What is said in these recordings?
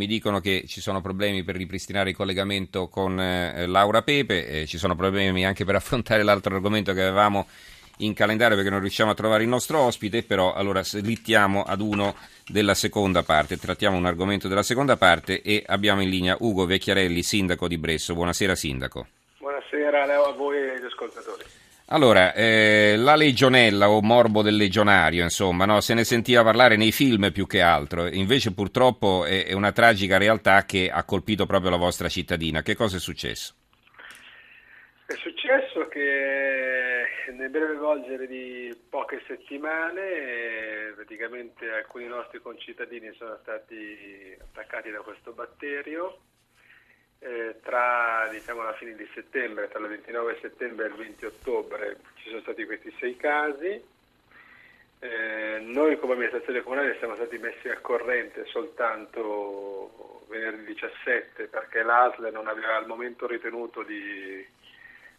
Mi dicono che ci sono problemi per ripristinare il collegamento con eh, Laura Pepe, eh, ci sono problemi anche per affrontare l'altro argomento che avevamo in calendario perché non riusciamo a trovare il nostro ospite, però allora slittiamo ad uno della seconda parte, trattiamo un argomento della seconda parte e abbiamo in linea Ugo Vecchiarelli, sindaco di Bresso. Buonasera sindaco. Buonasera a voi e agli ascoltatori. Allora, eh, la legionella o morbo del legionario, insomma, no? se ne sentiva parlare nei film più che altro, invece purtroppo è, è, una tragica realtà che ha colpito proprio la vostra cittadina. Che cosa è successo? È successo che nel breve volgere di poche settimane praticamente alcuni nostri concittadini sono stati attaccati da questo batterio eh, tra diciamo, la fine di settembre, tra il 29 settembre e il 20 ottobre ci sono stati questi sei casi. Eh, noi come amministrazione comunale siamo stati messi al corrente soltanto venerdì 17 perché l'ASL non aveva al momento ritenuto di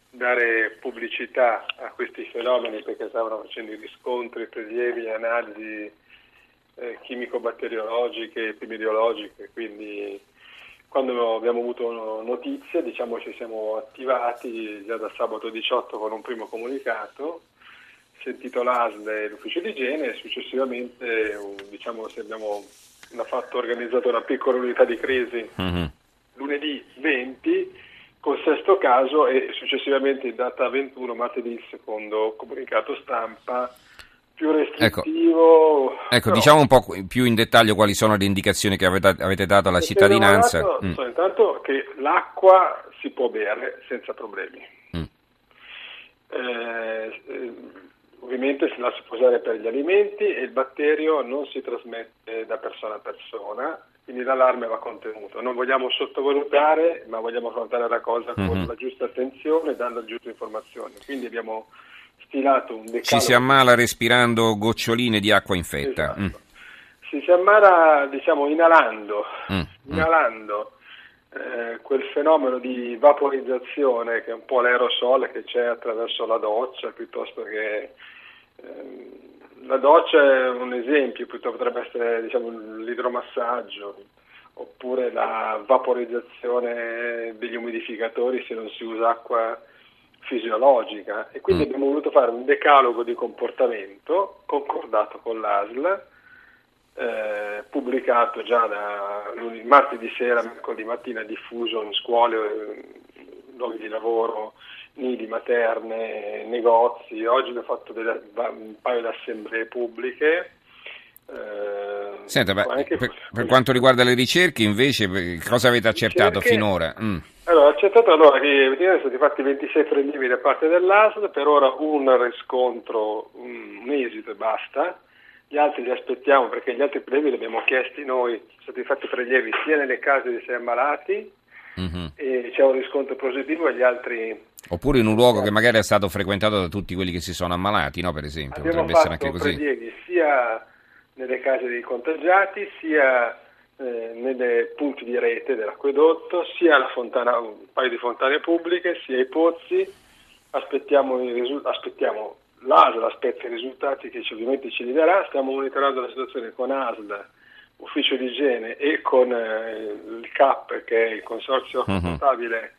dare pubblicità a questi fenomeni perché stavano facendo i riscontri, prelievi, analisi eh, chimico-batteriologiche, epidemiologiche, quindi quando abbiamo avuto notizie diciamo, ci siamo attivati già da sabato 18 con un primo comunicato, sentito l'ASL e l'ufficio di igiene e successivamente diciamo, abbiamo fatto, organizzato una piccola unità di crisi mm-hmm. lunedì 20 col sesto caso e successivamente in data 21 martedì il secondo comunicato stampa più restrittivo. Ecco, ecco diciamo un po' più in dettaglio quali sono le indicazioni che avete, avete dato alla cittadinanza. Dato, mm. Intanto che l'acqua si può bere senza problemi. Mm. Eh, eh, ovviamente se la si può usare per gli alimenti e il batterio non si trasmette da persona a persona, quindi l'allarme va contenuto. Non vogliamo sottovalutare, ma vogliamo affrontare la cosa mm-hmm. con la giusta attenzione, dando le giuste informazioni. Quindi abbiamo stilato un decalogo. Ci si ammala respirando goccioline di acqua infetta. Esatto. Mm. Si si ammala, diciamo, inalando, mm. mm. inalando eh, quel fenomeno di vaporizzazione che è un po' l'aerosol che c'è attraverso la doccia, piuttosto che... Eh, la doccia è un esempio, potrebbe essere diciamo, l'idromassaggio oppure la vaporizzazione degli umidificatori se non si usa acqua fisiologica e quindi mm. abbiamo voluto fare un decalogo di comportamento concordato con l'ASL, eh, pubblicato già da martedì sera, mercoledì mattina, diffuso in scuole, luoghi di lavoro, nidi materne, negozi. Oggi abbiamo fatto delle, un paio di assemblee pubbliche. Eh, Senta, per, per, quanto riguarda le ricerche, invece, cosa avete accertato ricerche, finora? Mm. Allora, accertato allora che sono stati fatti 26 prelievi da parte dell'ASL, per ora un riscontro, un, esito e basta. Gli altri li aspettiamo perché gli altri prelievi li abbiamo chiesti noi, sono stati fatti prelievi sia nelle case di sei ammalati mm-hmm. e c'è un riscontro positivo e gli altri... Oppure in un luogo che magari è stato frequentato da tutti quelli che si sono ammalati, no? per esempio, abbiamo potrebbe essere anche così. prelievi sia nelle case dei contagiati sia eh, nei punti di rete dell'acquedotto, sia fontana, un paio di fontane pubbliche, sia i pozzi. Aspettiamo, risu- aspettiamo l'ASL aspetta i risultati che ovviamente ci li darà, stiamo monitorando la situazione con ASL, ufficio di igiene e con eh, il CAP che è il consorzio uh-huh. potabile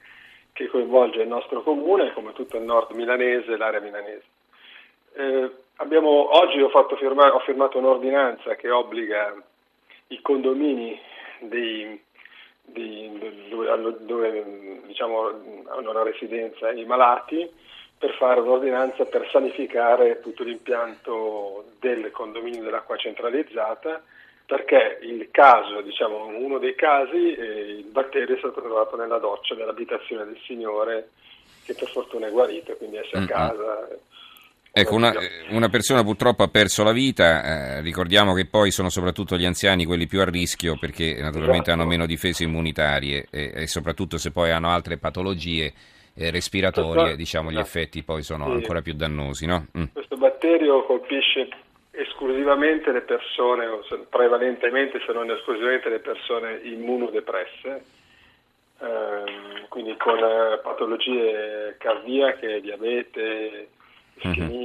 che coinvolge il nostro comune come tutto il nord milanese e l'area milanese. Eh, abbiamo, oggi ho, firma, ho firmato un'ordinanza che obbliga i condomini dei, dei, dove, dove diciamo, hanno la residenza i malati per fare un'ordinanza per sanificare tutto l'impianto del condominio dell'acqua centralizzata perché il caso, diciamo, uno dei casi, eh, il batterio è stato trovato nella doccia dell'abitazione del signore che per fortuna è guarito, quindi è a casa. Ecco, una, una, persona purtroppo ha perso la vita, eh, ricordiamo che poi sono soprattutto gli anziani quelli più a rischio perché naturalmente hanno meno difese immunitarie e, e soprattutto se poi hanno altre patologie eh, respiratorie, diciamo, gli effetti poi sono ancora più dannosi. No? Mm. Questo batterio colpisce esclusivamente le persone, prevalentemente se non esclusivamente le persone immunodepresse, ehm, quindi con eh, patologie cardiache, diabete, ischemie, mm-hmm.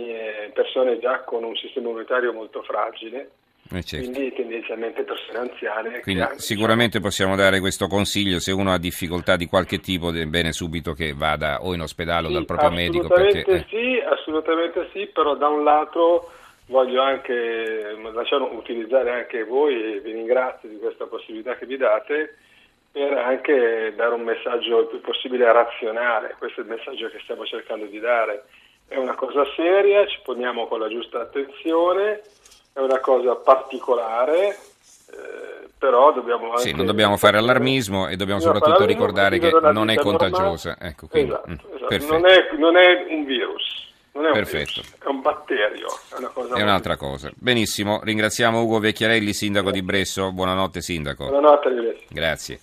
Persone già con un sistema immunitario molto fragile eh certo. quindi tendenzialmente persone anziane. Quindi hanno, sicuramente diciamo... possiamo dare questo consiglio, se uno ha difficoltà di qualche tipo è bene subito che vada o in ospedale sì, o dal proprio medico. Perché, eh. sì, assolutamente sì, però da un lato voglio anche lasciare utilizzare anche voi e vi ringrazio di questa possibilità che vi date per anche dare un messaggio il più possibile razionale, questo è il messaggio che stiamo cercando di dare. È una cosa seria, ci poniamo con la giusta attenzione, è una cosa particolare, eh, però dobbiamo anche... Sì, non dobbiamo fare allarmismo e dobbiamo soprattutto ricordare che non è contagiosa. Ecco, quindi, esatto, mm, esatto. Non, è, non, è, un virus. Non è un Perfetto. Virus, è un batterio, è, una cosa è un'altra cosa. Benissimo, ringraziamo Ugo Vecchiarelli, sindaco di Bresso. Buonanotte sindaco. Buonanotte, Grazie.